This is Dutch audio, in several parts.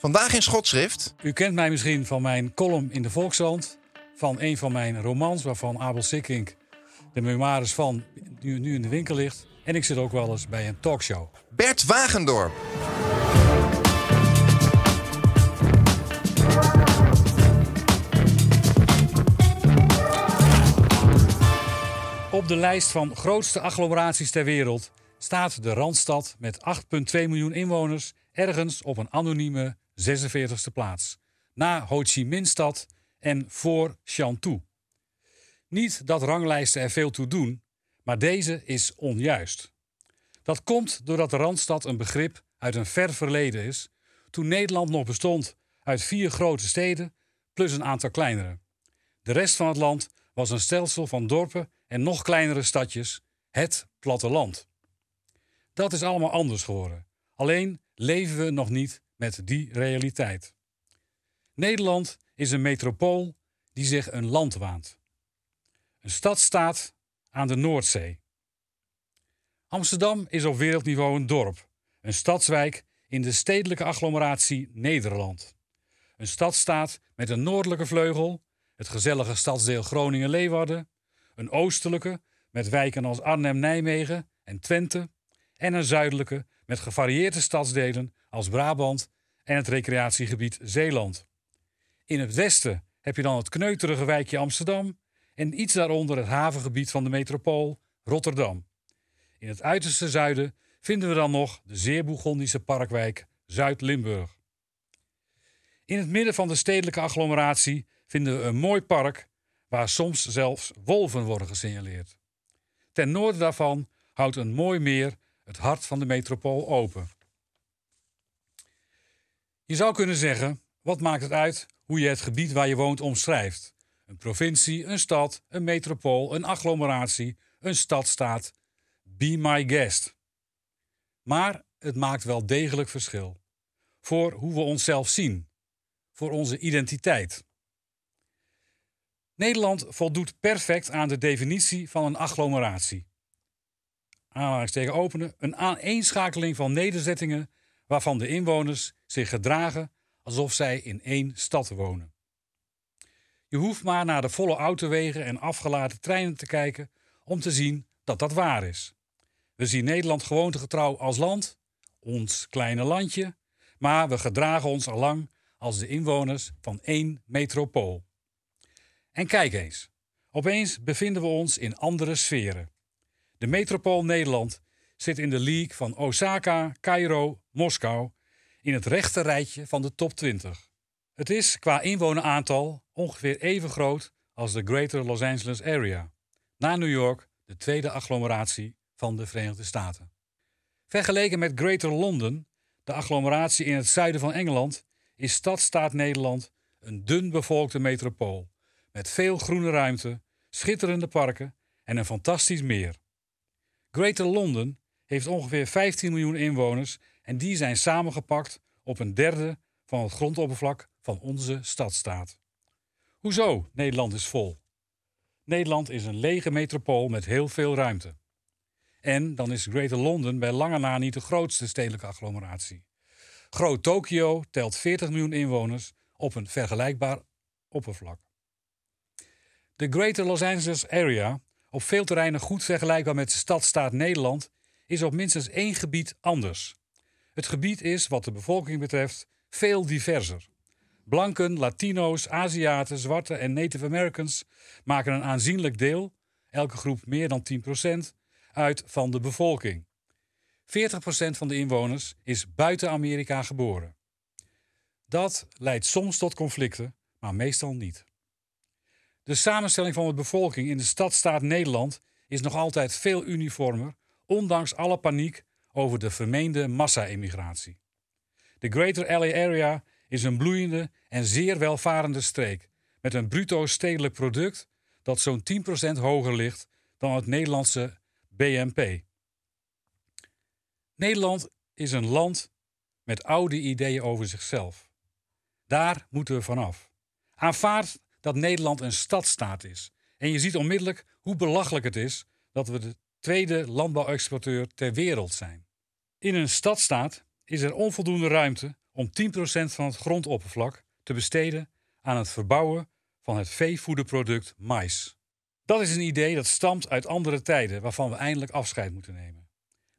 Vandaag in schotschrift. U kent mij misschien van mijn column in de Volkskrant. Van een van mijn romans, waarvan Abel Sikkink de memoires van nu, nu in de winkel ligt. En ik zit ook wel eens bij een talkshow. Bert Wagendorp. Op de lijst van grootste agglomeraties ter wereld staat de Randstad met 8,2 miljoen inwoners ergens op een anonieme 46e plaats. Na Ho Chi Minh-stad en voor Shantou. Niet dat ranglijsten er veel toe doen, maar deze is onjuist. Dat komt doordat de Randstad een begrip uit een ver verleden is, toen Nederland nog bestond uit vier grote steden plus een aantal kleinere. De rest van het land was een stelsel van dorpen en nog kleinere stadjes, het platteland. Dat is allemaal anders geworden. Alleen leven we nog niet met die realiteit. Nederland is een metropool die zich een land waant. Een stadstaat aan de Noordzee. Amsterdam is op wereldniveau een dorp, een stadswijk in de stedelijke agglomeratie Nederland. Een stadstaat met een noordelijke vleugel, het gezellige stadsdeel Groningen-Leeuwarden, een oostelijke met wijken als Arnhem, Nijmegen en Twente, en een zuidelijke met gevarieerde stadsdelen als Brabant en het recreatiegebied Zeeland. In het westen heb je dan het kneuterige wijkje Amsterdam en iets daaronder het havengebied van de metropool Rotterdam. In het uiterste zuiden vinden we dan nog de zeer Bourgondische parkwijk Zuid-Limburg. In het midden van de stedelijke agglomeratie vinden we een mooi park waar soms zelfs wolven worden gesignaleerd. Ten noorden daarvan houdt een mooi meer het hart van de metropool open. Je zou kunnen zeggen: wat maakt het uit hoe je het gebied waar je woont omschrijft? Een provincie, een stad, een metropool, een agglomeratie, een stadstaat. Be my guest. Maar het maakt wel degelijk verschil. Voor hoe we onszelf zien. Voor onze identiteit. Nederland voldoet perfect aan de definitie van een agglomeratie. Aanhalingstekens openen, een aaneenschakeling van nederzettingen waarvan de inwoners zich gedragen alsof zij in één stad wonen. Je hoeft maar naar de volle autowegen en afgeladen treinen te kijken om te zien dat dat waar is. We zien Nederland gewoontegetrouw als land, ons kleine landje, maar we gedragen ons al lang als de inwoners van één metropool. En kijk eens, opeens bevinden we ons in andere sferen. De metropool Nederland zit in de league van Osaka, Cairo, Moskou in het rechte rijtje van de top 20. Het is qua inwoneraantal ongeveer even groot als de Greater Los Angeles Area. Na New York de tweede agglomeratie van de Verenigde Staten. Vergeleken met Greater London, de agglomeratie in het zuiden van Engeland, is stadstaat Nederland een dun bevolkte metropool met veel groene ruimte, schitterende parken en een fantastisch meer. Greater London heeft ongeveer 15 miljoen inwoners en die zijn samengepakt op een derde van het grondoppervlak van onze stadstaat. Hoezo Nederland is vol? Nederland is een lege metropool met heel veel ruimte. En dan is Greater London bij lange na niet de grootste stedelijke agglomeratie. Groot Tokio telt 40 miljoen inwoners op een vergelijkbaar oppervlak. De Greater Los Angeles Area, op veel terreinen goed vergelijkbaar met de stadstaat Nederland, is op minstens één gebied anders. Het gebied is, wat de bevolking betreft, veel diverser. Blanken, Latino's, Aziaten, zwarte en Native Americans maken een aanzienlijk deel, elke groep meer dan 10%, uit van de bevolking. 40% van de inwoners is buiten Amerika geboren. Dat leidt soms tot conflicten, maar meestal niet. De samenstelling van de bevolking in de stadstaat Nederland is nog altijd veel uniformer, ondanks alle paniek over de vermeende massa-immigratie. De Greater LA Area is een bloeiende en zeer welvarende streek met een bruto stedelijk product dat zo'n 10% hoger ligt dan het Nederlandse BNP. Nederland is een land met oude ideeën over zichzelf. Daar moeten we vanaf. Aanvaard dat Nederland een stadstaat is. En je ziet onmiddellijk hoe belachelijk het is dat we de tweede landbouwexporteur ter wereld zijn. In een stadstaat is er onvoldoende ruimte om 10% van het grondoppervlak te besteden aan het verbouwen van het veevoederproduct mais. Dat is een idee dat stamt uit andere tijden waarvan we eindelijk afscheid moeten nemen.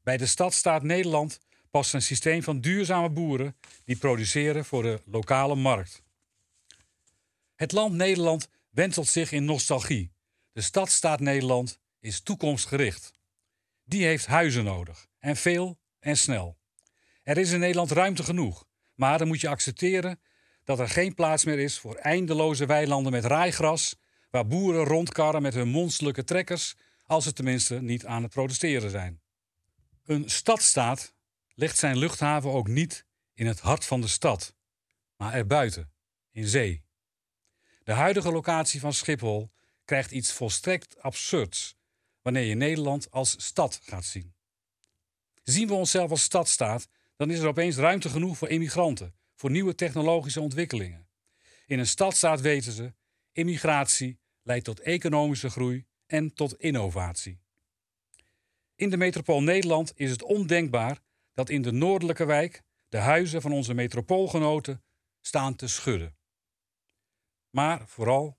Bij de stadstaat Nederland past een systeem van duurzame boeren die produceren voor de lokale markt. Het land Nederland wentelt zich in nostalgie. De stadstaat Nederland is toekomstgericht. Die heeft huizen nodig en veel en snel. Er is in Nederland ruimte genoeg, maar dan moet je accepteren dat er geen plaats meer is voor eindeloze weilanden met raaigras, waar boeren rondkarren met hun monsterlijke trekkers, als ze tenminste niet aan het protesteren zijn. Een stadstaat legt zijn luchthaven ook niet in het hart van de stad, maar erbuiten, in zee. De huidige locatie van Schiphol krijgt iets volstrekt absurds wanneer je Nederland als stad gaat zien. Zien we onszelf als stadstaat, dan is er opeens ruimte genoeg voor immigranten, voor nieuwe technologische ontwikkelingen. In een stadstaat weten ze, immigratie leidt tot economische groei en tot innovatie. In de metropool Nederland is het ondenkbaar dat in de noordelijke wijk de huizen van onze metropoolgenoten staan te schudden. Maar vooral,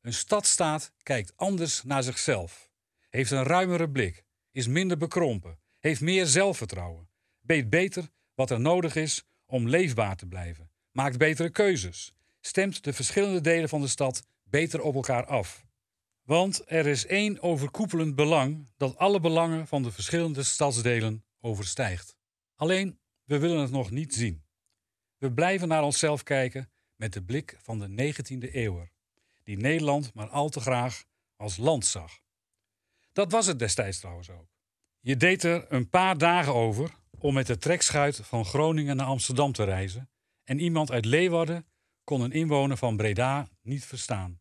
een stadstaat kijkt anders naar zichzelf, heeft een ruimere blik, is minder bekrompen, heeft meer zelfvertrouwen, weet beter wat er nodig is om leefbaar te blijven, maakt betere keuzes, stemt de verschillende delen van de stad beter op elkaar af. Want er is één overkoepelend belang dat alle belangen van de verschillende stadsdelen overstijgt. Alleen, we willen het nog niet zien. We blijven naar onszelf kijken met de blik van de 19e eeuw, die Nederland maar al te graag als land zag. Dat was het destijds trouwens ook. Je deed er een paar dagen over om met de trekschuit van Groningen naar Amsterdam te reizen en iemand uit Leeuwarden kon een inwoner van Breda niet verstaan.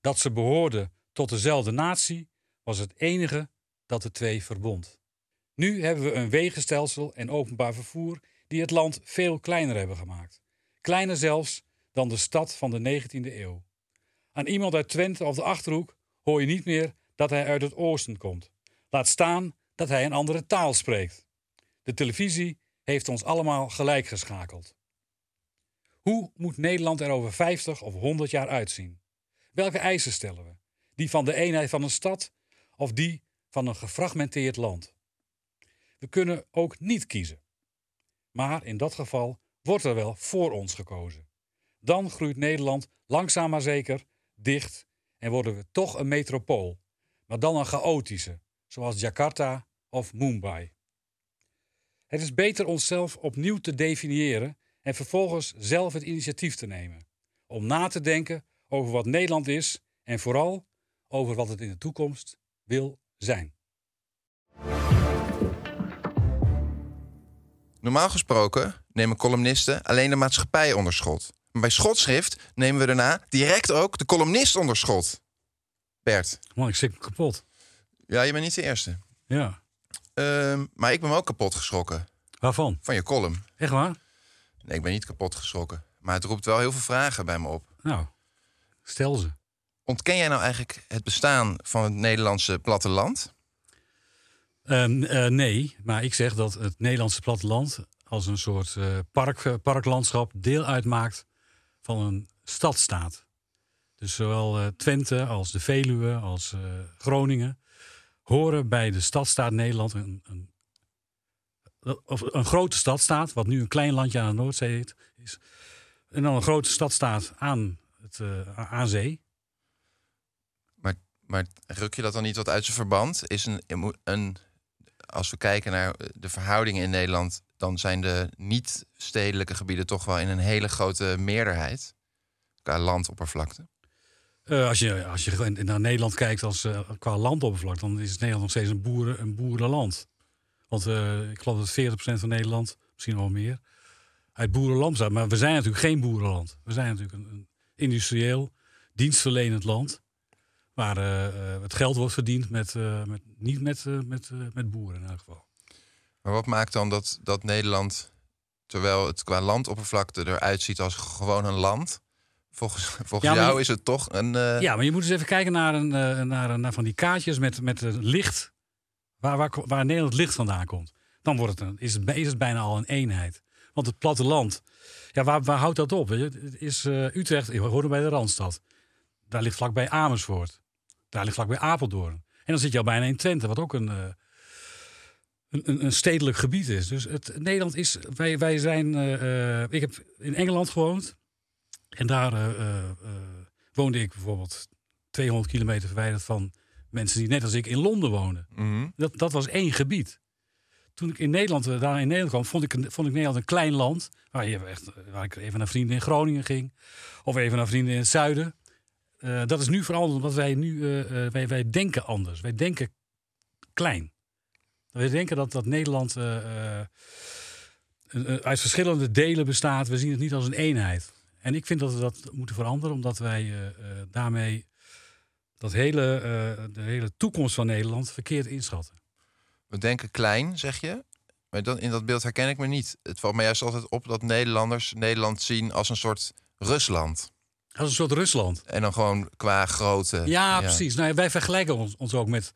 Dat ze behoorden tot dezelfde natie was het enige dat de twee verbond. Nu hebben we een wegenstelsel en openbaar vervoer die het land veel kleiner hebben gemaakt. Kleiner zelfs dan de stad van de 19e eeuw. Aan iemand uit Twente of de Achterhoek hoor je niet meer dat hij uit het oosten komt. Laat staan dat hij een andere taal spreekt. De televisie heeft ons allemaal gelijk geschakeld. Hoe moet Nederland er over 50 of 100 jaar uitzien? Welke eisen stellen we? Die van de eenheid van een stad of die van een gefragmenteerd land? We kunnen ook niet kiezen. Maar in dat geval wordt er wel voor ons gekozen. Dan groeit Nederland langzaam maar zeker dicht en worden we toch een metropool, maar dan een chaotische, zoals Jakarta of Mumbai. Het is beter onszelf opnieuw te definiëren en vervolgens zelf het initiatief te nemen. Om na te denken over wat Nederland is en vooral over wat het in de toekomst wil zijn. Normaal gesproken nemen columnisten alleen de maatschappij onder schot. Maar bij schotschrift nemen we daarna direct ook de columnist onder schot. Bert. Man, ik zit kapot. Ja, je bent niet de eerste. Ja. Ehm, maar ik ben ook kapot geschrokken. Waarvan? Van je column. Echt waar? Nee, ik ben niet kapot geschrokken. Maar het roept wel heel veel vragen bij me op. Nou, stel ze. Ontken jij nou eigenlijk het bestaan van het Nederlandse platteland? Um, uh, nee, maar ik zeg dat het Nederlandse platteland als een soort uh, park, parklandschap deel uitmaakt van een stadstaat. Dus zowel uh, Twente als de Veluwe als Groningen horen bij de stadstaat Nederland, een, een of een grote stad staat, wat nu een klein landje aan de Noordzee is. En dan een grote stad staat aan, het, uh, aan zee. Maar, maar ruk je dat dan niet wat uit zijn verband? Is een, een, als we kijken naar de verhoudingen in Nederland, dan zijn de niet-stedelijke gebieden toch wel in een hele grote meerderheid qua landoppervlakte. Uh, als, je, als je naar Nederland kijkt als, uh, qua landoppervlakte, dan is Nederland nog steeds een, boeren, een boerenland. Want uh, ik geloof dat 40% van Nederland, misschien wel meer, uit boerenland staat. Maar we zijn natuurlijk geen boerenland. We zijn natuurlijk een, een industrieel, dienstverlenend land. Waar het geld wordt verdiend met, met, niet met, met, met boeren in elk geval. Maar wat maakt dan dat, dat Nederland, terwijl het qua landoppervlakte eruit ziet als gewoon een land, Volgens, volgens jou is het toch een. Uh... Ja, maar je moet eens even kijken naar, een, uh, naar, naar van die kaartjes met, met licht. Waar, waar, waar Nederland licht vandaan komt. Dan wordt het een, is, het, is het bijna al een eenheid. Want het platteland, ja, waar, waar houdt dat op? Het is Utrecht, we horen bij de Randstad. Daar ligt vlakbij Amersfoort. Daar ligt vlakbij Apeldoorn. En dan zit je al bijna in Twente, wat ook een, een, een, een, stedelijk gebied is. Dus het, Nederland is, wij, wij zijn, ik heb in Engeland gewoond. En daar uh, uh, woonde ik bijvoorbeeld 200 kilometer verwijderd van mensen die net als ik in Londen woonden. Mhm. dat, dat was één gebied. Toen ik in Nederland, daar in Nederland kwam, vond ik, vond ik Nederland een klein land. Waar, je echt, waar ik even naar vrienden in Groningen ging. Of even naar vrienden in het zuiden. dat is nu veranderd omdat wij nu, wij, wij denken anders. Wij denken klein. Wij denken dat, dat Nederland uit verschillende delen bestaat. We zien het niet als een eenheid. En ik vind dat we dat moeten veranderen, omdat wij uh, daarmee dat hele, uh, de hele toekomst van Nederland verkeerd inschatten. We denken klein, zeg je. Maar dan, in dat beeld herken ik me niet. Het valt mij juist altijd op dat Nederlanders Nederland zien als een soort Rusland. Als een soort Rusland. En dan gewoon qua grootte. Ja, precies. Nou, wij vergelijken ons, ons ook met.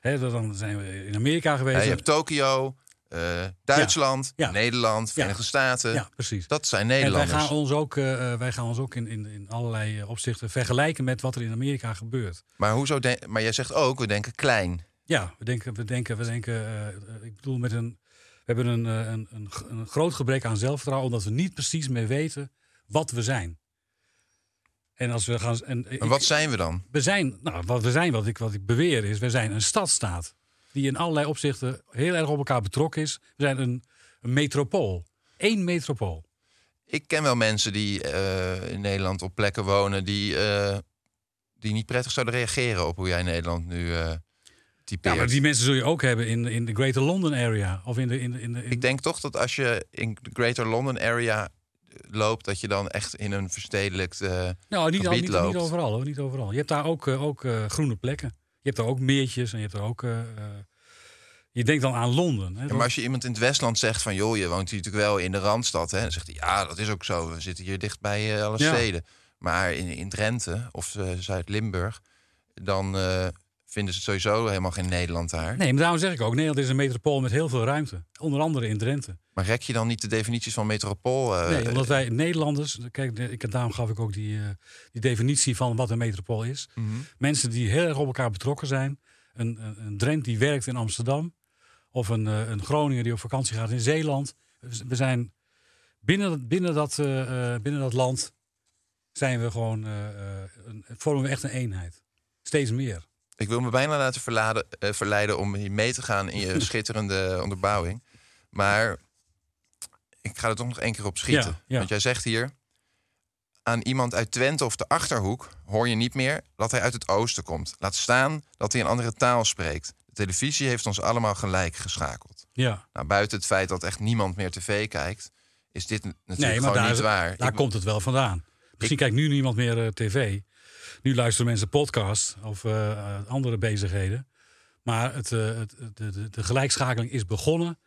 Hè, dan zijn we in Amerika geweest. Ja, je hebt Tokio, uh, Duitsland, Nederland, Verenigde Staten. Ja, precies. Dat zijn Nederlanders. En wij gaan ons ook, uh, wij gaan ons ook in, in, in allerlei opzichten vergelijken met wat er in Amerika gebeurt. Maar, hoezo maar jij zegt ook, we denken klein. Ja, we denken, we denken, we denken uh, ik bedoel met een, we hebben een, een, een, een groot gebrek aan zelfvertrouwen, omdat we niet precies meer weten wat we zijn. En als we gaan. En, maar wat zijn we dan? We zijn, nou, wat we zijn, wat ik, wat ik beweer, is, we zijn een stadstaat die in allerlei opzichten heel erg op elkaar betrokken is. We zijn een, een metropool. Eén metropool. Ik ken wel mensen die uh, in Nederland op plekken wonen die, uh, die niet prettig zouden reageren op hoe jij Nederland nu uh, typeert. Ja, maar die mensen zul je ook hebben in, in de Greater London area. Of in de, in de, in de, Ik denk toch dat als je in de Greater London area loopt, dat je dan echt in een verstedelijkt nou, niet, loopt. Niet overal, hoor, niet overal. Je hebt daar ook, ook groene plekken. Je hebt er ook meertjes en je hebt er ook. Uh, je denkt dan aan Londen. Hè? Ja, maar als je iemand in het Westland zegt van joh, je woont hier natuurlijk wel in de Randstad. Hè, dan zegt hij ja, dat is ook zo. We zitten hier dicht bij uh, alle steden. Maar in, in Drenthe of uh, Zuid-Limburg, dan vinden ze het sowieso helemaal geen Nederland daar. Nee, maar daarom zeg ik ook, Nederland is een metropool met heel veel ruimte. Onder andere in Drenthe. Maar rek je dan niet de definities van metropool? Uh, nee, omdat wij Nederlanders, kijk, ik, daarom gaf ik ook die, uh, die definitie van wat een metropool is. Mm -hmm. Mensen die heel erg op elkaar betrokken zijn. Een, een, een Drent die werkt in Amsterdam. Of een, uh, een Groninger die op vakantie gaat in Zeeland. We zijn binnen, binnen, dat, binnen dat land zijn we gewoon, een, vormen we echt een eenheid. Steeds meer. Ik wil me bijna laten verladen, uh, verleiden om hier mee te gaan in je schitterende onderbouwing. Maar ik ga er toch nog één keer op schieten. Ja, ja. Want jij zegt hier... aan iemand uit Twente of de Achterhoek hoor je niet meer dat hij uit het oosten komt. Laat staan dat hij een andere taal spreekt. De televisie heeft ons allemaal gelijk geschakeld. Ja. Nou, buiten het feit dat echt niemand meer tv kijkt... is dit natuurlijk nee, maar gewoon daar, niet waar. Daar Ik- komt het wel vandaan. Misschien kijkt nu niemand meer eh, tv. Nu luisteren mensen podcast of eh, eh, andere bezigheden. Maar het, eh, het, de, de, de gelijkschakeling is begonnen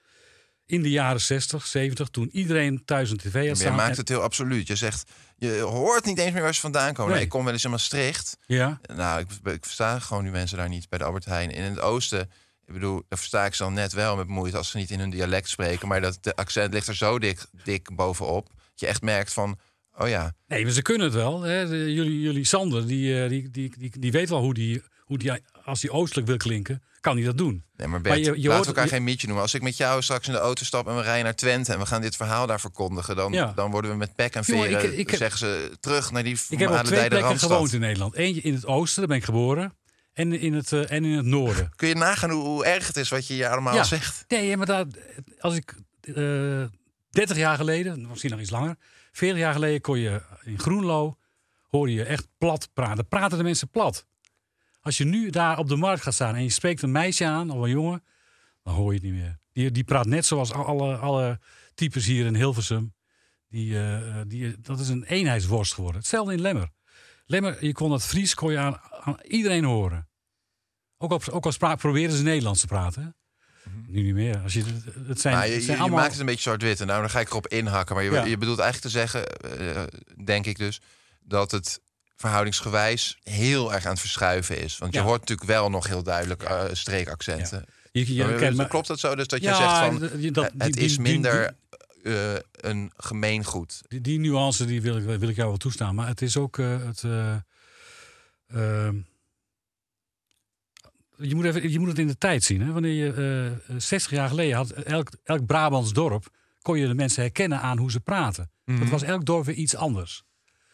in de jaren 60, 70, toen iedereen thuis een tv had staan. maakt En- het heel absoluut. Je zegt, je hoort niet eens meer waar ze vandaan komen. Nee. Nee, ik kom wel eens in Maastricht. Ja, Nou, ik, ik versta gewoon nu mensen daar niet bij de Albert Heijn. In het oosten, ik bedoel, daar versta ik ze dan net wel met moeite als ze niet in hun dialect spreken. Maar dat de accent ligt er zo dik, dik bovenop. Dat je echt merkt van, oh ja, nee, maar ze kunnen het wel. Hè. De- jullie, jullie Sander, die, eh, die, die, die, die weet wel hoe die, hoe die, als hij oostelijk wil klinken, kan hij dat doen. Nee, maar Bert, Maar je- je laten hoort- we elkaar je- geen mietje noemen. Als ik met jou straks in de auto stap en we rijden naar Twente... en we gaan dit verhaal daar verkondigen... dan, Ja. dan worden we met pek en Jongen, veren... ik- ik heb- zeggen ze terug naar die Ik heb op twee plekken gewoond in Nederland. Eentje in het oosten, daar ben ik geboren. En in het, eh, en in het noorden. Kun je nagaan hoe, hoe erg het is wat je hier allemaal Ja. zegt? Nee, maar daar, als ik eh 30 jaar geleden, misschien nog iets langer, 40 jaar geleden kon je in Groenlo hoorde je echt plat praten. Praten de mensen plat. Als je nu daar op de markt gaat staan en je spreekt een meisje aan of een jongen, dan hoor je het niet meer. Die, die praat net zoals alle, alle types hier in Hilversum. Die, eh, eh, die, dat is een eenheidsworst geworden. Hetzelfde in Lemmer. Lemmer, je kon het Fries kon je aan, iedereen horen. Ook al, ook al probeerden ze Nederlands te praten. Nu niet meer. Als je, het zijn, Maar het je, zijn je allemaal... maakt het een beetje zwart-wit en nou, dan ga ik erop inhakken. Maar je, Ja. je bedoelt eigenlijk te zeggen, eh, denk ik dus, dat het verhoudingsgewijs heel erg aan het verschuiven is. Want je hoort natuurlijk wel nog heel duidelijk eh, streekaccenten. Je, je Maar, klopt dat zo? Dus dat je zegt van, je- dat- eh, die- het die- is die- minder een gemeengoed. Die, die nuance die wil, ik, wil ik jou wel toestaan. Maar het is ook het. Je, moet even, je moet het in de tijd zien. Hè? Wanneer je eh 60 jaar geleden had elk, elk Brabants dorp. kon je de mensen herkennen aan hoe ze praten. Dat was elk dorp weer iets anders.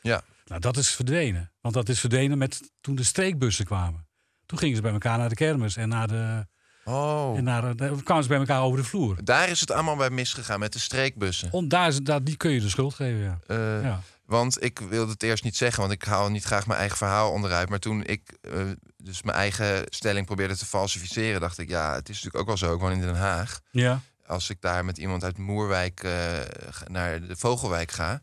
Ja. Nou, dat is verdwenen. Want dat is verdwenen met toen de streekbussen kwamen. Toen gingen ze bij elkaar naar de kermis en naar de. Oh, En naar, de- kwamen ze bij elkaar over de vloer. daar is het allemaal bij misgegaan met de streekbussen. Daar, is- daar, die kun je de schuld geven, ja. Eh, ja. Want ik wilde het eerst niet zeggen, want ik haal niet graag mijn eigen verhaal onderuit. Maar toen ik eh, dus mijn eigen stelling probeerde te falsificeren, dacht ik, ja, het is natuurlijk ook wel zo. Ik woon in Den Haag. Ja. Als ik daar met iemand uit Moerwijk eh, naar de Vogelwijk ga,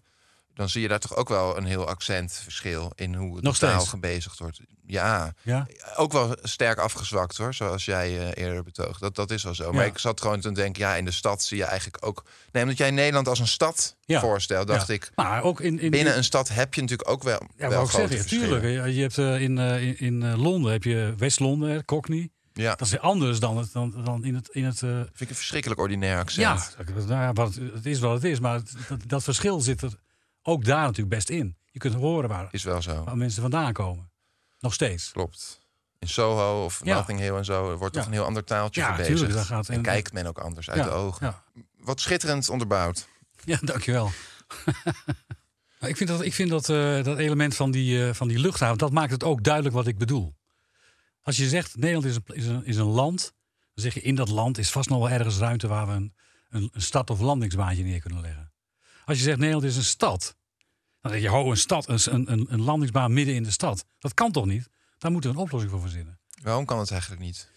dan zie je daar toch ook wel een heel accentverschil in hoe Nog de taal steeds? gebezigd wordt. Ja, ja. ook wel sterk afgezwakt hoor, zoals jij eh, eerder betoogt. Dat, dat is wel zo. Maar ik zat gewoon te denken, ja, in de stad zie je eigenlijk ook. Nee, omdat jij Nederland als een stad Ja. voorstelt, dacht Ja. ik. Maar ook in, in, Binnen een stad heb je natuurlijk ook wel. Ja, wel grote zeggen, ja, verschillen. tuurlijk. Je, hebt eh, in, eh, in, in eh, Londen heb je West-Londen, Cockney. Ja, Dat is weer anders dan, het, dan, dan in het. In het vind ik een verschrikkelijk ordinair accent. ja, nou ja wat, het- het is wat het is. Maar het- dat, dat verschil zit er ook daar natuurlijk best in. Je kunt horen waar, Is wel zo. waar mensen vandaan komen. Nog steeds. Klopt. In Soho of Ja. Hill en zo wordt toch een heel ander taaltje Ja, gebezigd. tuurlijk, dat gaat- en, en- kijkt men ook anders uit de ogen. Wat schitterend onderbouwd. ja dankjewel. Ik vind dat, ik vind dat, eh, dat element van die, eh, van die luchthaven, dat maakt het ook duidelijk wat ik bedoel. Als je zegt Nederland is een, is een, is een land, dan zeg je in dat land is vast nog wel ergens ruimte waar we een, een, een stad of landingsbaantje neer kunnen leggen. Als je zegt Nederland is een stad, dan zeg je ho, een stad, een, een, een landingsbaan midden in de stad. Dat kan toch niet? Daar moeten we een oplossing voor verzinnen. Waarom kan het eigenlijk niet?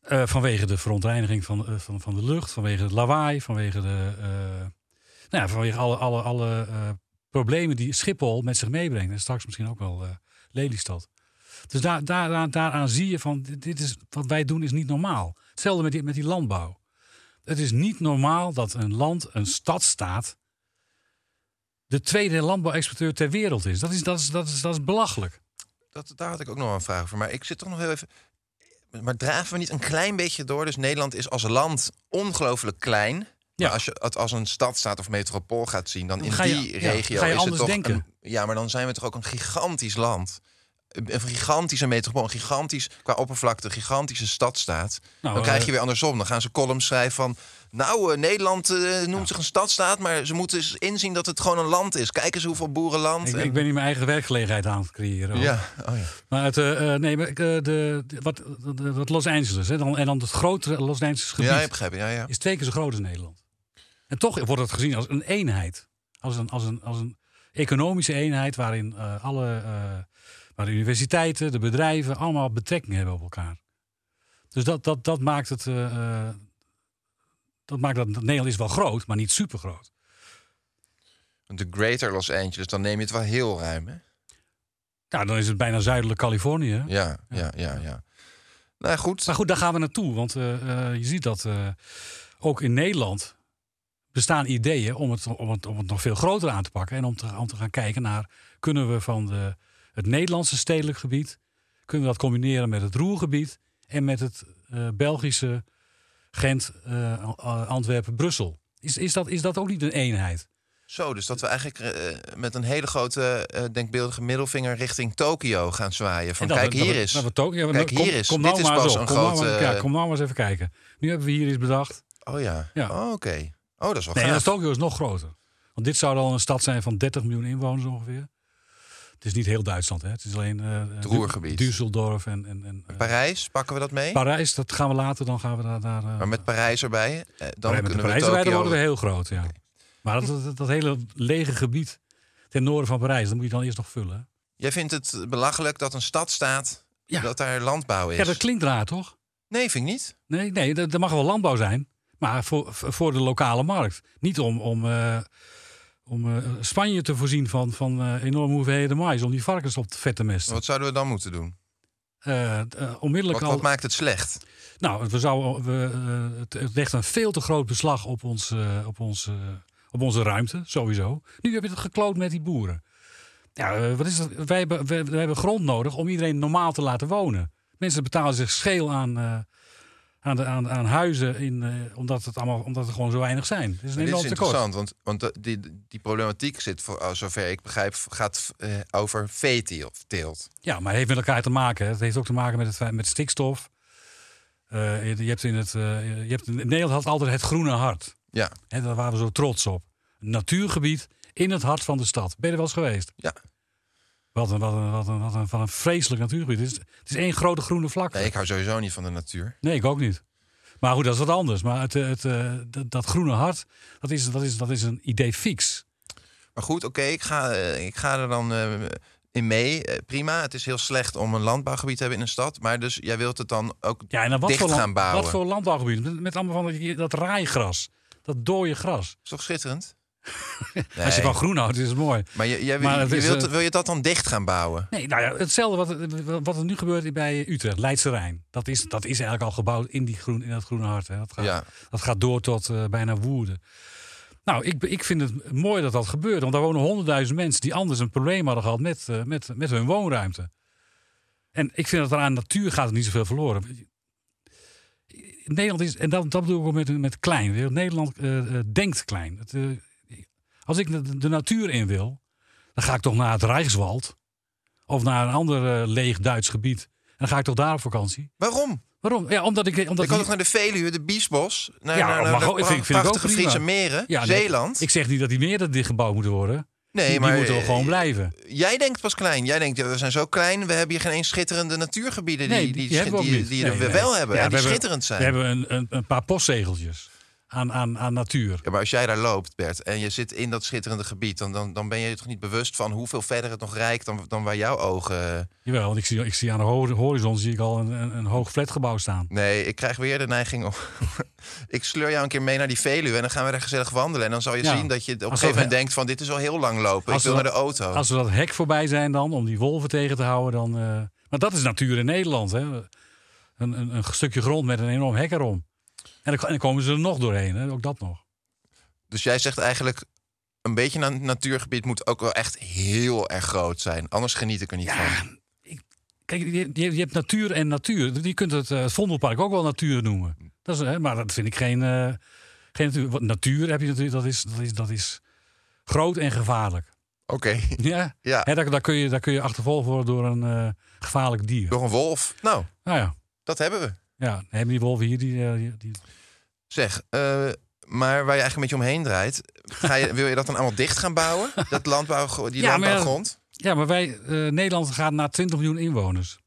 Eh, vanwege de verontreiniging van, eh, van, van de lucht, vanwege het lawaai, vanwege, de, eh, nou ja, vanwege alle, alle, alle problemen die Schiphol met zich meebrengt. En straks misschien ook wel Lelystad. Dus daar, daar, daaraan zie je van, dit, dit is, wat wij doen is niet normaal. Hetzelfde met die, met die landbouw. Het is niet normaal dat een land, een stadstaat, de tweede landbouwexporteur ter wereld is. Dat is, dat is, dat is, dat is belachelijk. Dat, daar had ik ook nog een vraag over. Maar ik zit toch nog heel even. Maar draven we niet een klein beetje door? Dus Nederland is als land ongelooflijk klein. Ja. Maar als je het als een stadstaat of metropool gaat zien, dan Dan in je- die ja, regio ga je is het anders toch denken. een. Ja, maar dan zijn we toch ook een gigantisch land. Een gigantische metropool, een gigantisch qua oppervlakte, een gigantische stadstaat. Nou, dan krijg je eh, weer andersom. Dan gaan ze columns schrijven van. Nou, eh, Nederland eh, noemt zich een stadstaat, maar ze moeten eens inzien dat het gewoon een land is. Kijk eens hoeveel boerenland. Ik, en- ik ben hier mijn eigen werkgelegenheid aan het creëren. hoor. Ja, oh ja. Maar het, eh, nee, maar, de, de- wat, de- wat Los Angeles, hè, dan, en dan het grotere Los Angeles gebied, Ja, ik begrijp. Ja, ja. is twee keer zo groot als Nederland. En toch wordt het gezien als een eenheid. Als een, als een, als een economische eenheid waarin alle waar de universiteiten, de bedrijven allemaal betrekking hebben op elkaar. Dus dat, dat, dat maakt het. Dat maakt dat Nederland is wel groot, maar niet super groot. De Greater Los Angeles, dan neem je het wel heel ruim, hè? Ja, dan is het bijna zuidelijk Californië. Ja, ja, ja, ja. Nou goed. Maar goed, daar gaan we naartoe. Want eh, eh, je ziet dat eh, ook in Nederland bestaan ideeën om het, om, het, om het nog veel groter aan te pakken. En om te, om te gaan kijken naar, kunnen we van de, het Nederlandse stedelijk gebied, kunnen we dat combineren met het Roergebied en met het Belgische Gent, eh, Antwerpen, Brussel. Is, is, dat, is dat ook niet een eenheid? Zo, dus dat we eigenlijk eh, met een hele grote eh, denkbeeldige middelvinger richting Tokio gaan zwaaien. Van kijk, hier is. Tokio- Kijk, hier is. Kom Dit nou is maar eens pas op. een Kom nou grote... maar- Ja, kom nou maar eens even kijken. Nu hebben we hier iets bedacht. Oh ja. Ja. Oh, oké. Oh, dat is wel Nee, gaaf. en Tokio is nog groter. Want dit zou dan een stad zijn van 30 miljoen inwoners ongeveer. Het is niet heel Duitsland, hè. Het is alleen eh Het Ruhrgebied. Düsseldorf en, en, en eh, Parijs, pakken we dat mee? Parijs. Dat gaan we later, dan gaan we daar... daar eh, maar met Parijs erbij, eh, dan met we Parijs erbij, dan worden we heel groot, ja. Maar dat, dat, dat hele lege gebied ten noorden van Parijs, dat moet je dan eerst nog vullen. Jij vindt het belachelijk dat een stad staat, Ja. dat daar landbouw is? Ja, dat klinkt raar, toch? Nee, vind ik niet. Nee, nee, er er mag wel landbouw zijn. Maar voor, voor de lokale markt. Niet om, om, eh, om eh, Spanje te voorzien van, van eh, enorme hoeveelheden mais. Om die varkens op te vet te mesten. Wat zouden we dan moeten doen? Eh, onmiddellijk Wat, al. wat maakt het slecht? Nou, we zouden, we, het, het legt een veel te groot beslag op, ons, op, ons, op onze ruimte, sowieso. Nu heb je het gekloot met die boeren. Ja, wat is het? Wij hebben, wij, wij hebben grond nodig om iedereen normaal te laten wonen. Mensen betalen zich scheel aan, aan, de, aan, aan huizen, in, eh, omdat, het allemaal, omdat er gewoon zo weinig zijn. Het is een dit is interessant, want, want de- die, die problematiek zit, voor, oh, zover ik begrijp, gaat eh, over veeteelt. Ja, maar het heeft met elkaar te maken. hè. Het heeft ook te maken met, het, met stikstof. Eh, je, je hebt in het, eh, je hebt, Nederland had altijd het groene hart. Ja, Hè, daar waren we zo trots op. Een natuurgebied in het hart van de stad. Ben je er wel eens geweest? ja. Wat een, wat een, wat een, wat een, wat een vreselijk natuurgebied. Het is, het is één grote groene vlakte. Nee, ik hou sowieso niet van de natuur. Nee, ik ook niet. Maar goed, dat is wat anders. Maar het, het, eh, dat, dat groene hart, dat is, dat, is, dat is een idee fix. Maar goed, oké, ik, ga, eh, ik ga er dan eh, in mee. Prima, het is heel slecht om een landbouwgebied te hebben in een stad. Maar dus jij wilt het dan ook Ja, en dan wat, dicht voor, gaan bouwen. wat voor landbouwgebied? Met, met allemaal van dat, dat raaigras. Dat dode gras. is toch schitterend? Als je van groen houdt, is het mooi. Maar je, jij, Maar je wilt, eh, wil je dat dan dicht gaan bouwen? Nee, nou ja, hetzelfde wat, wat er nu gebeurt bij Utrecht, Leidse Rijn. Dat is, dat is eigenlijk al gebouwd in, die groen, in dat groene hart. Hè. Dat, gaat, Ja. dat gaat door tot eh, bijna Woerden. Nou, ik, ik vind het mooi dat dat gebeurt. Want daar wonen honderdduizend mensen die anders een probleem hadden gehad met, eh, met, met hun woonruimte. En ik vind dat er aan natuur gaat er niet zoveel verloren. Nederland is, en dat, dat bedoel ik ook met, met klein. Nederland denkt klein. Het, als ik de, natuur in wil, dan ga ik toch naar het Rijkswald. Of naar een ander eh, leeg Duits gebied. En dan ga ik toch daar op vakantie. Waarom? Waarom? Ja, omdat ik... Omdat Ik kan toch naar de Veluwe, de Biesbos, naar, Ja, naar, naar mag de vind- ik ook prachtige. Friese meren, Ja, nee, Zeeland. ik zeg niet dat die meren dicht gebouwd moeten worden. nee, die, maar die moeten wel eh, gewoon blijven. Jij denkt pas klein. Jij denkt, ja, we zijn zo klein, we hebben hier geen eens schitterende natuurgebieden die, Nee, die, die hebben we ook die, niet. die Nee, we nee. wel hebben Ja, die we hebben- schitterend zijn. We hebben een, een, een paar postzegeltjes aan, aan, aan natuur. Ja, maar als jij daar loopt, Bert, en je zit in dat schitterende gebied, dan, dan, dan ben je toch niet bewust van hoeveel verder het nog reikt dan, dan waar jouw ogen. Jawel, want ik zie, ik zie aan de ho- horizon zie ik al een, een, een hoog flatgebouw staan. Nee, ik krijg weer de neiging om. ik sleur jou een keer mee naar die Veluwe en dan gaan we daar gezellig wandelen. En dan zal je Ja. zien dat je op een gegeven moment denkt: van dit is al heel lang lopen. Als ik wil naar de auto. Als we dat hek voorbij zijn dan, om die wolven tegen te houden, dan... eh, maar dat is natuur in Nederland. Hè? Een, een, een stukje grond met een enorm hek erom. En dan, en dan komen ze er nog doorheen, hè? ook dat nog. Dus jij zegt eigenlijk. Een beetje een natuurgebied moet ook wel echt heel erg groot zijn. Anders geniet ik er niet van. Kijk, je, je, hebt natuur en natuur. Je kunt het eh, Vondelpark ook wel natuur noemen. Dat is, hè, maar dat vind ik geen, eh, geen natuur. Wat natuur heb je natuurlijk, dat is, dat is, dat is groot en gevaarlijk. Oké. Ja, Ja, Hè, daar, daar, kun je, daar kun je achtervolgd worden door een eh, gevaarlijk dier. door een wolf. Nou, Nou ja, dat hebben we. Ja hebben die wolven hier die, eh, die, Zeg, eh, maar waar je eigenlijk een beetje omheen draait, ga je, wil je dat dan allemaal dicht gaan bouwen? Dat landbouw, die Ja, maar ja, landbouwgrond? Ja, maar wij, eh, Nederland gaat naar 20 miljoen inwoners.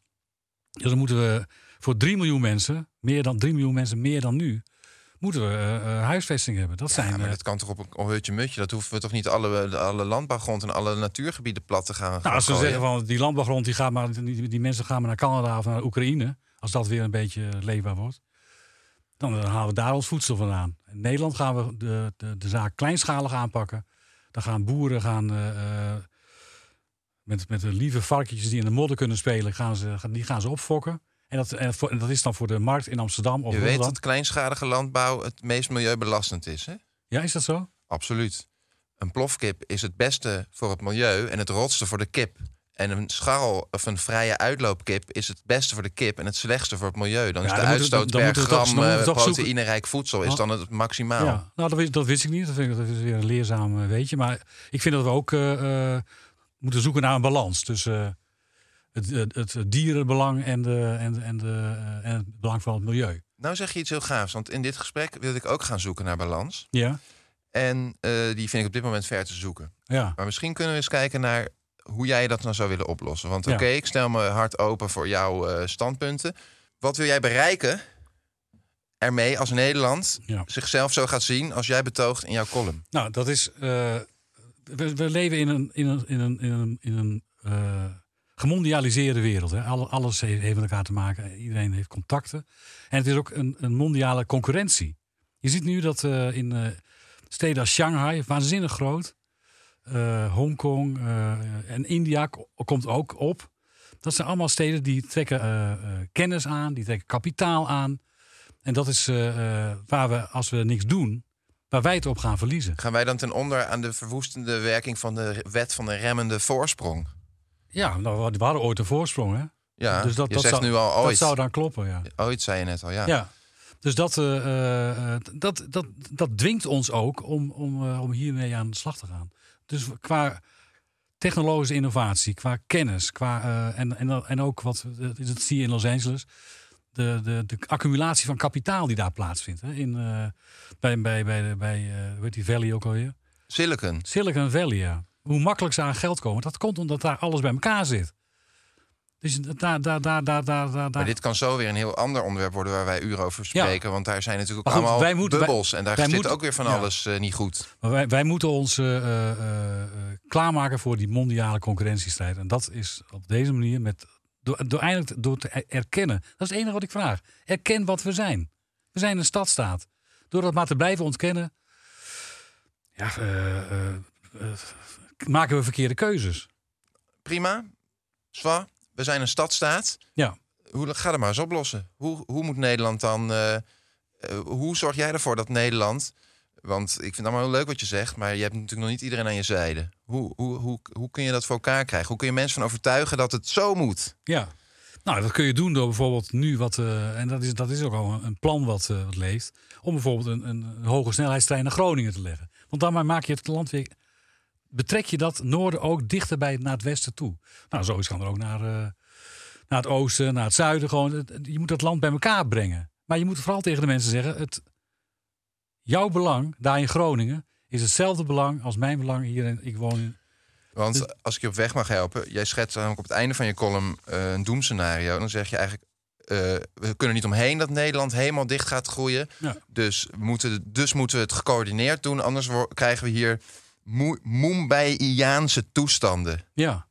Dus dan moeten we voor 3 miljoen mensen, meer dan 3 miljoen mensen, meer dan nu, moeten we eh, eh, huisvesting hebben. Dat Ja, zijn. maar eh, dat kan toch op een hutje mutje? Dat hoeven we toch niet alle, alle landbouwgrond en alle natuurgebieden plat te gaan Nou, als we gaan zeggen van die landbouwgrond, die, gaat maar, die, die mensen gaan maar naar Canada of naar Oekraïne. Als dat weer een beetje leefbaar wordt. Dan halen we daar ons voedsel vandaan. In Nederland gaan we de, de, de zaak kleinschalig aanpakken. Dan gaan boeren gaan, eh, eh, met, met de lieve varkentjes die in de modder kunnen spelen, gaan ze, die gaan ze opfokken. En dat, en, voor- en dat is dan voor de markt in Amsterdam of Je weet dat kleinschalige landbouw het meest milieubelastend is, hè? Ja, is dat zo? Absoluut. Een plofkip is het beste voor het milieu en het rotste voor de kip. En een scharrel of een vrije uitloopkip is het beste voor de kip en het slechtste voor het milieu. Dan is de dan uitstoot dan per gram zoeken- proteïnerijk voedsel is dan het maximaal. Ja, nou, dat, wist- dat wist ik niet. Dat, vind ik, dat is weer een leerzaam weetje. Maar ik vind dat we ook eh, eh, moeten zoeken naar een balans tussen het, het, het dierenbelang en, de, en, en, de, en het belang van het milieu. Nou zeg je iets heel gaafs, want in dit gesprek wil ik ook gaan zoeken naar balans. Ja, En die vind ik op dit moment ver te zoeken. ja, Maar misschien kunnen we eens kijken naar hoe jij dat nou zou willen oplossen. Want Ja. oké, ik stel me hard open voor jouw eh, standpunten. Wat wil jij bereiken ermee als Nederland ja. zichzelf zo gaat zien als jij betoogt in jouw column? Nou, dat is. eh, we, we leven in een, in een, in een, in een, in een eh, gemondialiseerde wereld. Hè. Alle- alles heeft, heeft met elkaar te maken. Iedereen heeft contacten. En het is ook een, een mondiale concurrentie. Je ziet nu dat in steden als Shanghai, waanzinnig groot, Hongkong eh, en India ko- komt ook op. Dat zijn allemaal steden die trekken eh, eh, kennis aan, die trekken kapitaal aan. En dat is eh, eh, waar we, als we niks doen, waar wij het op gaan verliezen. Gaan wij dan ten onder aan de verwoestende werking van de wet van de remmende voorsprong? Ja, nou, we hadden ooit een voorsprong, hè? Ja, dus dat, je dat zegt zou, nu al Dat ooit. zou dan kloppen, ja. Ooit zei je net al, ja. Ja. Dus dat, eh, eh, eh, dat, dat, dat dwingt ons ook om, om, eh, om hiermee aan de slag te gaan. Dus qua technologische innovatie, qua kennis, qua, eh, en, en, en ook wat eh, het zie je in Los Angeles, de, de, de accumulatie van kapitaal die daar plaatsvindt. Hè? In, eh, bij, bij, bij, de- bij hoe heet die valley ook alweer? Silicon. Silicon Valley, ja. Hoe makkelijk ze aan geld komen, dat komt omdat daar alles bij elkaar zit. Dus daar, daar, daar, daar, daar, daar. Maar dit kan zo weer een heel ander onderwerp worden waar wij uren over Ja. spreken. Want daar zijn natuurlijk ook goed, allemaal wij moeten- bubbels. en daar zit moeten- ook weer van ja. alles eh, niet goed. Maar wij, wij moeten ons eh, eh, klaarmaken voor die mondiale concurrentiestrijd. En dat is op deze manier met, door, door, eindelijk door te er- erkennen. Dat is het enige wat ik vraag. Erken wat we zijn. We zijn een stadstaat. Door dat maar te blijven ontkennen, ja, maken we verkeerde keuzes. Prima. Zwa, we zijn een stadstaat. Ja. Hoe, ga er maar eens oplossen. Hoe, hoe moet Nederland dan... eh, eh, hoe zorg jij ervoor dat Nederland... Want ik vind het allemaal heel leuk wat je zegt... maar je hebt natuurlijk nog niet iedereen aan je zijde. Hoe, hoe, hoe, hoe kun je dat voor elkaar krijgen? Hoe kun je mensen van overtuigen dat het zo moet? Ja. Nou, dat kun je doen door bijvoorbeeld nu wat, eh, en dat is, dat is ook al een, plan wat, wat leeft, om bijvoorbeeld een, een, een hoge snelheidstrein naar Groningen te leggen. Want daarmee maak je het land weer, betrek je dat noorden ook dichter bij naar het westen toe. Nou, zoiets kan er ook naar, eh, naar het oosten, naar het zuiden. Gewoon, Het- je moet dat land bij elkaar brengen. Maar je moet vooral tegen de mensen zeggen, het, jouw belang daar in Groningen is hetzelfde belang als mijn belang hier. In, ik woon in, Want Dus- als ik je op weg mag helpen... jij schetst namelijk op het einde van je column eh, een doemscenario. Dan zeg je eigenlijk... eh, we kunnen niet omheen dat Nederland helemaal dicht gaat groeien. Ja. Dus, moeten, dus moeten we het gecoördineerd doen. Anders krijgen we hier Mumbai-Iaanse toestanden. ja,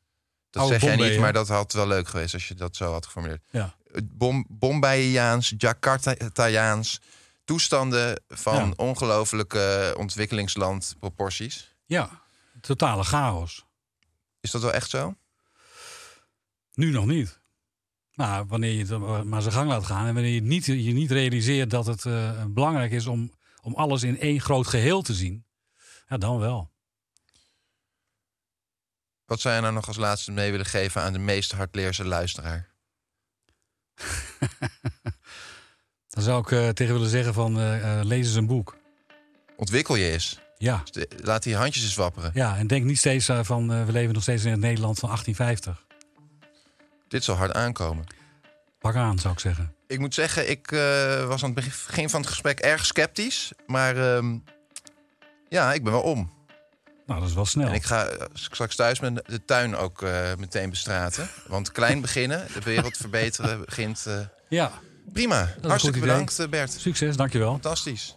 Dat Oude zeg jij niet, hè? maar dat had wel leuk geweest als je dat zo had geformuleerd. ja. Bom Bombay-Iaans, Jakarta-Iaans. Toestanden van Ja. ongelofelijke ontwikkelingsland proporties. ja, totale chaos. Is dat wel echt zo? Nu nog niet. Maar wanneer je het maar zijn gang laat gaan en wanneer je niet, je niet realiseert dat het eh, belangrijk is om, om alles in één groot geheel te zien, ja, dan wel. Wat zou je nou nog als laatste mee willen geven aan de meest hardleerse luisteraar? Dan zou ik eh, tegen willen zeggen van eh, eh, lees eens een boek. Ontwikkel je eens. Ja, Ste- Laat die handjes eens wapperen. ja en denk niet steeds van we leven nog steeds in het Nederland van 1850. Dit zal hard aankomen. Pak aan, zou ik zeggen. Ik moet zeggen, ik was aan het begin van het gesprek erg sceptisch. Maar ehm, ja, ik ben wel om. Nou, dat is wel snel. En ik ga straks thuis met de tuin ook eh, meteen bestraten. Want klein beginnen, de wereld verbeteren begint. eh, Ja, prima. Hartstikke bedankt, eh, Bert. succes, dankjewel. Fantastisch.